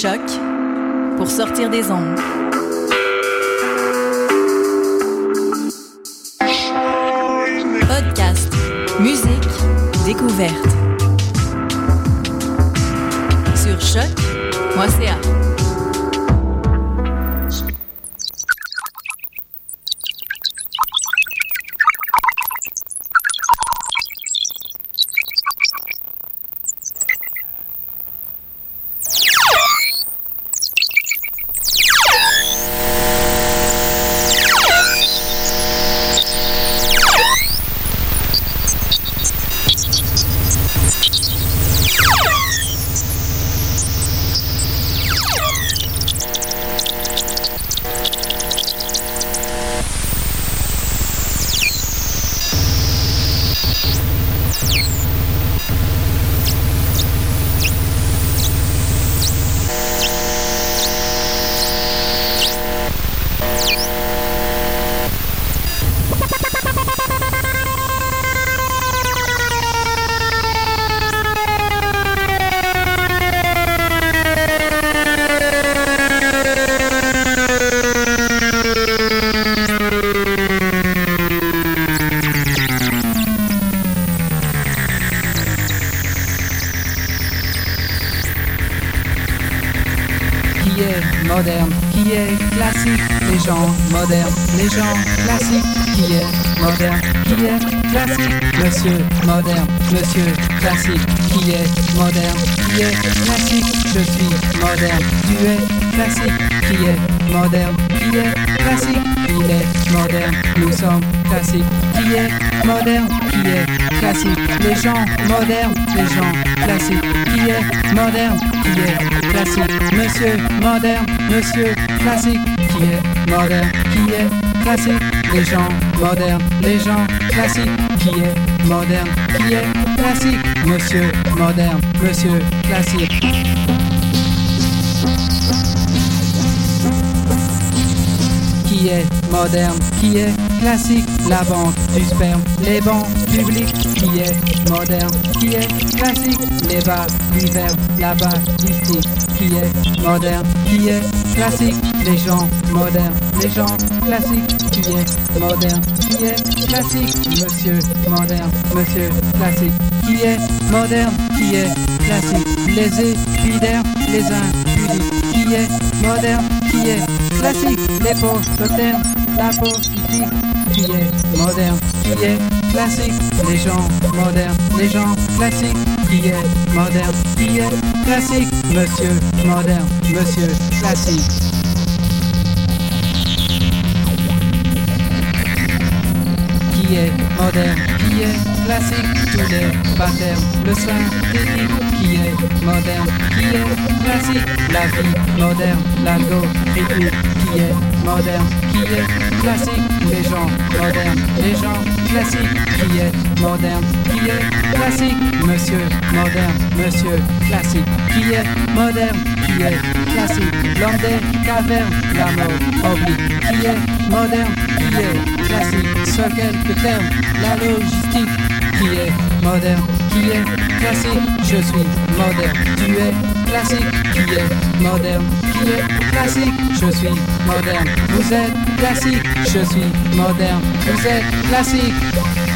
Choc pour sortir des ondes. Podcast, musique, découverte. Moderne, qui est classique, les gens modernes, les gens classiques, qui est moderne, qui est classique, monsieur moderne, monsieur classique, qui est moderne, qui est classique, je suis moderne, tu es classique, qui est moderne, qui est classique, il est moderne, nous sommes classiques, qui est moderne, qui est classique, les gens modernes, les gens classiques, qui est moderne, qui est classique, monsieur moderne, monsieur classique, qui est moderne, qui est classique, les gens modernes, les gens classiques, qui est moderne, qui est classique, monsieur moderne, monsieur classique. qui est moderne, qui est classique, la banque du sperme, les bancs publics, qui est moderne, qui est classique, les bars d'hiver, la barre mystique, qui est moderne, qui est classique, les gens modernes, les gens classiques, qui est moderne, qui est classique, monsieur moderne, monsieur classique, qui est moderne, qui est classique, les épidermes, les impudiques, qui est moderne, qui est classique, les pauvres terme, la politique, qui est moderne, qui est classique, les gens modernes, les gens classiques, qui est moderne, qui est classique, monsieur moderne, monsieur classique. qui est moderne, qui est classique, tous les patterns, le synthétique, qui est moderne, qui est classique, la vie moderne, l'algorithmique, qui est moderne, qui est classique, les gens modernes, les gens classiques, qui est moderne, qui est classique, monsieur moderne, monsieur classique, qui est moderne, qui est classique, l'homme des cavernes, la mort oblique, qui est moderne, qui est classique, ce quelques termes, la logistique, qui est moderne, qui est classique, je suis moderne, tu es classique, qui est moderne, qui est classique, je suis moderne, vous êtes classique, je suis moderne, vous êtes classique.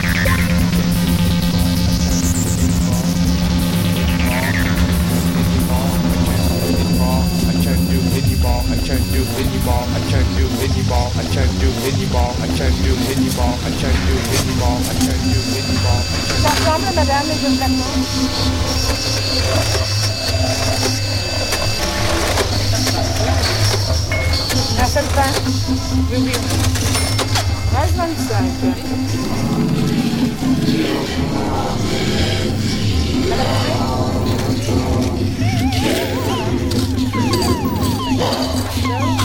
do any ball, I can't do any ball, I can't do any ball, I can't do ball, I can't do ball, I can't do any ball. What problem madame is in Nasıl ben? Bugün. Her zaman sanki. Merhaba. Woo!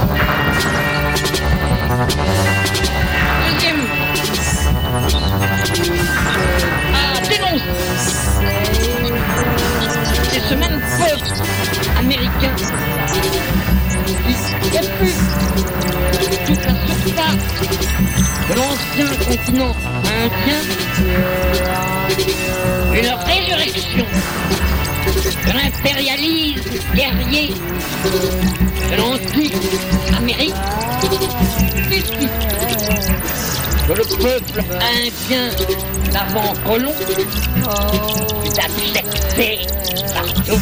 américain. Il n'y a plus, plus la surface de l'ancien continent indien. Une résurrection. De l'impérialisme guerrier. De l'antique Amérique. Que le peuple indien d'avant-colon fut accepté partout.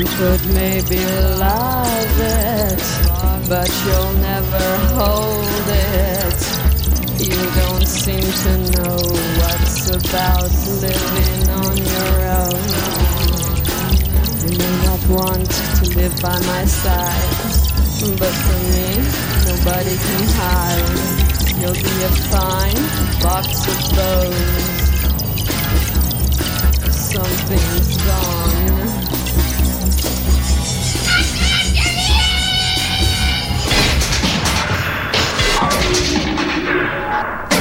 You could maybe love it, but you'll never hold it. You don't seem to know what's about living on your own. You may not want to live by my side, but for me, nobody can hide. You'll be a fine box of bones. Something's gone. Yeah.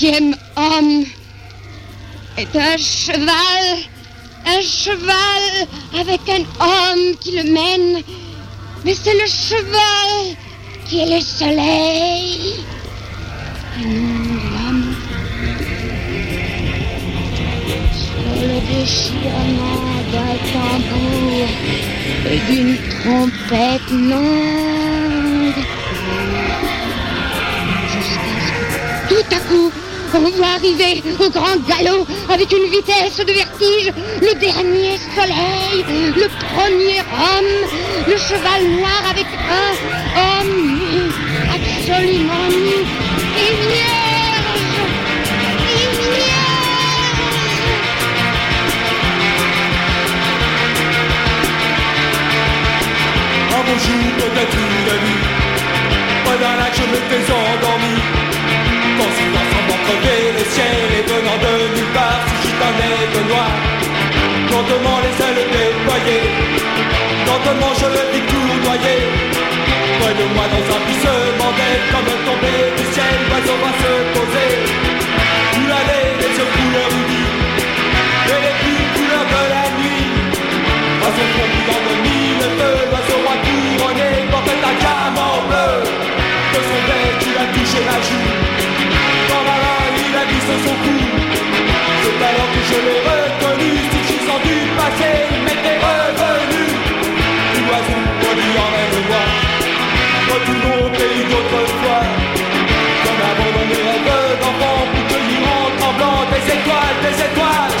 Septième homme est un cheval, un cheval avec un homme qui le mène, mais c'est le cheval qui est le soleil et non l'homme. Sur le déchirement d'un tambour et d'une trompette longue. Arriver au grand galop avec une vitesse de vertige le dernier soleil, le premier homme, le cheval noir avec un homme absolument nu et vierge, et m'étais endormi. Le ciel et venant de nulle part, si gitanais de noir. Lentement les ailes déployées, lentement je le vis tournoyer. Près de moi dans un plissement d'aile, comme tombé du ciel, l'oiseau va se poser. Où l'aller, les yeux couleur rubis, et les plus couleurs de la nuit. Son front brillant de mille feux, l'oiseau roi couronné portait un diamant bleu. De son bec, il a touché ma joue. Dans C'est alors que je l'ai reconnu, suffisant du passé, m'était revenu. Tout l'oiseau, produit en même moi. Retournons au pays d'autrefois. Comme abandon mes rêves d'enfant pour cueillir en tremblant des étoiles, des étoiles.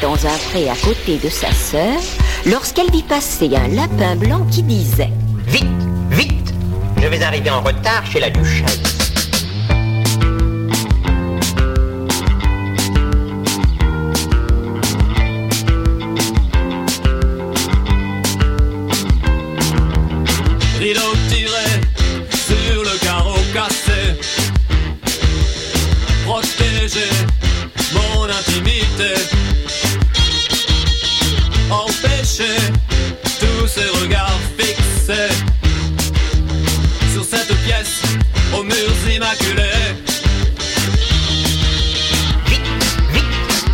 Dans un pré à côté de sa sœur lorsqu'elle vit passer un lapin blanc qui disait Vite, vite Je vais arriver en retard chez la duchesse. Murs immaculés. Vite, vite,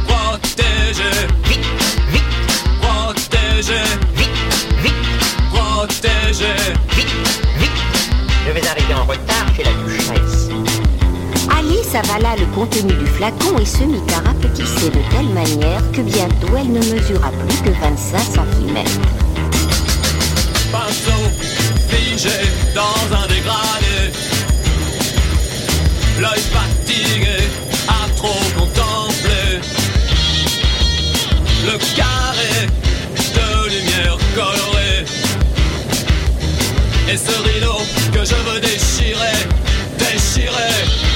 Protéger, vite, vite, protéger, vite, vite, protéger. vite, vite Je vais arriver en retard chez la duchesse. Alice avala le contenu du flacon et se mit à rapetisser de telle manière que bientôt elle ne mesura plus que 25 cm. pinceau figé dans un dégradé. L'œil fatigué à trop contempler le carré de lumière colorée. Et ce rideau que je veux déchirer, déchirer.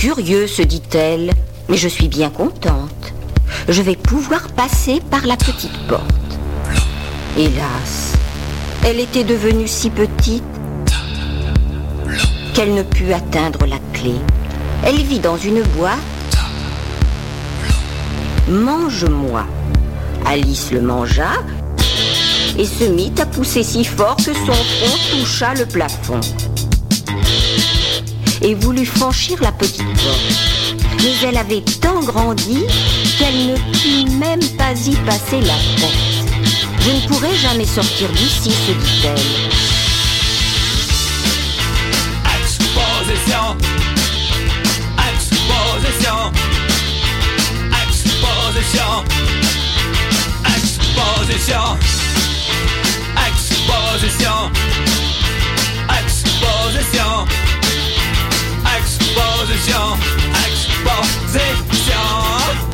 Curieux, se dit-elle, mais je suis bien contente. Je vais pouvoir passer par la petite porte. Hélas, elle était devenue si petite qu'elle ne put atteindre la clé. Elle vit dans une boîte. Mange-moi. Alice le mangea et se mit à pousser si fort que son front toucha le plafond et voulut franchir la petite porte. Mais elle avait tant grandi qu'elle ne put même pas y passer la tête. Je ne pourrai jamais sortir d'ici, se dit-elle. Exposition, exposition, exposition, exposition, exposition, exposition, exposition, exposition.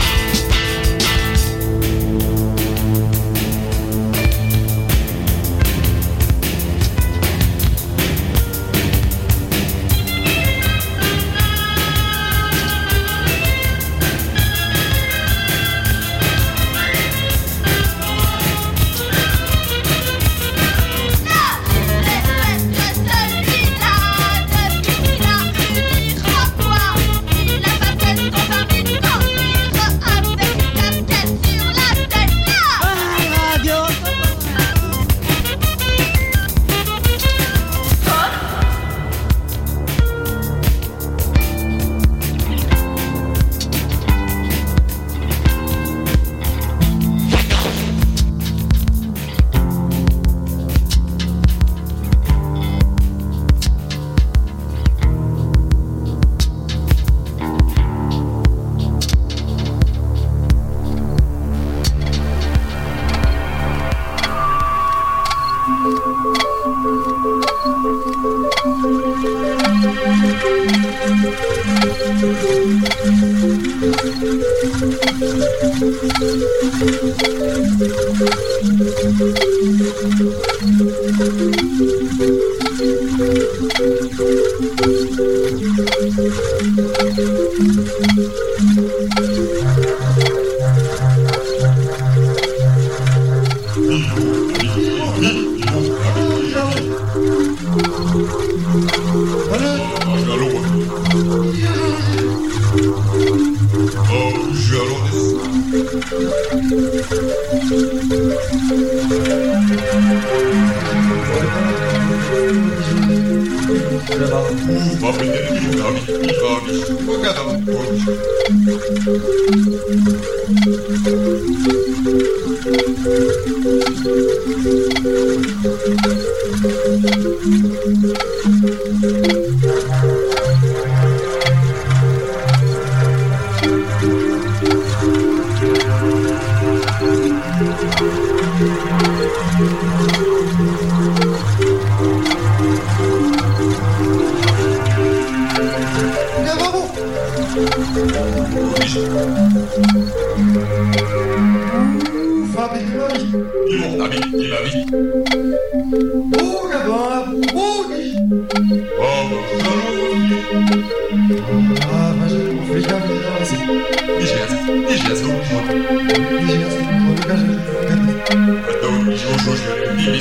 Où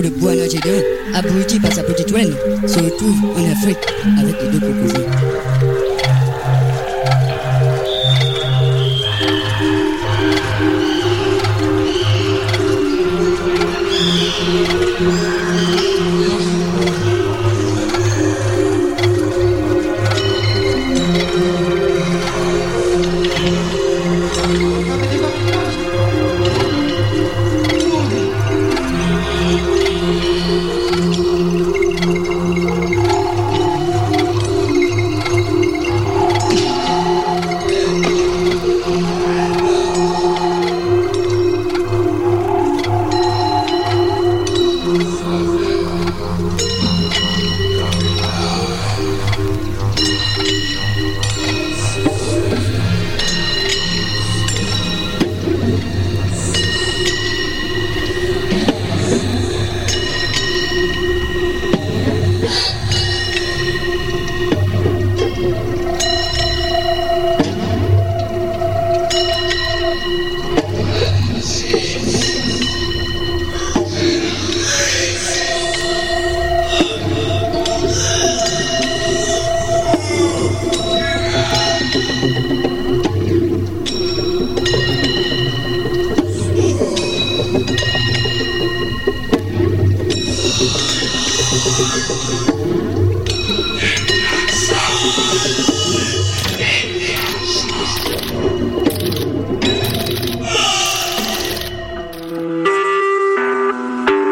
le bois nagé abruti par sa petite reine, se retrouve en Afrique avec les deux cocosiers.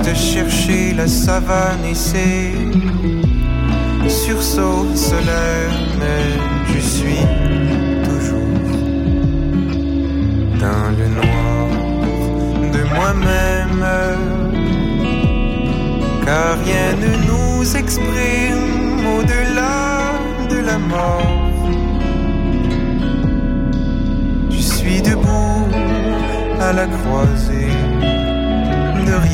À chercher la savane et ses sursauts solaires, mais je suis toujours dans le noir de moi-même. Car rien ne nous exprime au-delà de la mort. Je suis debout à la croisée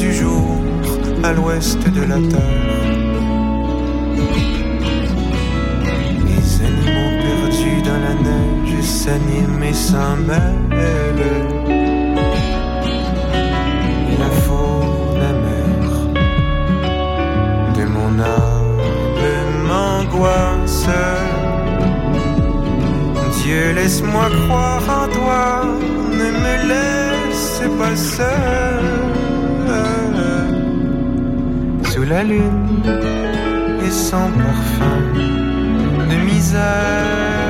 du jour à l'ouest de la terre. Les animaux perdus dans la neige s'animent et s'en mêlent. La faune amère de mon âme m'angoisse. Dieu, laisse-moi croire en toi, ne me laisse pas seul. La lune et sans parfum de misère.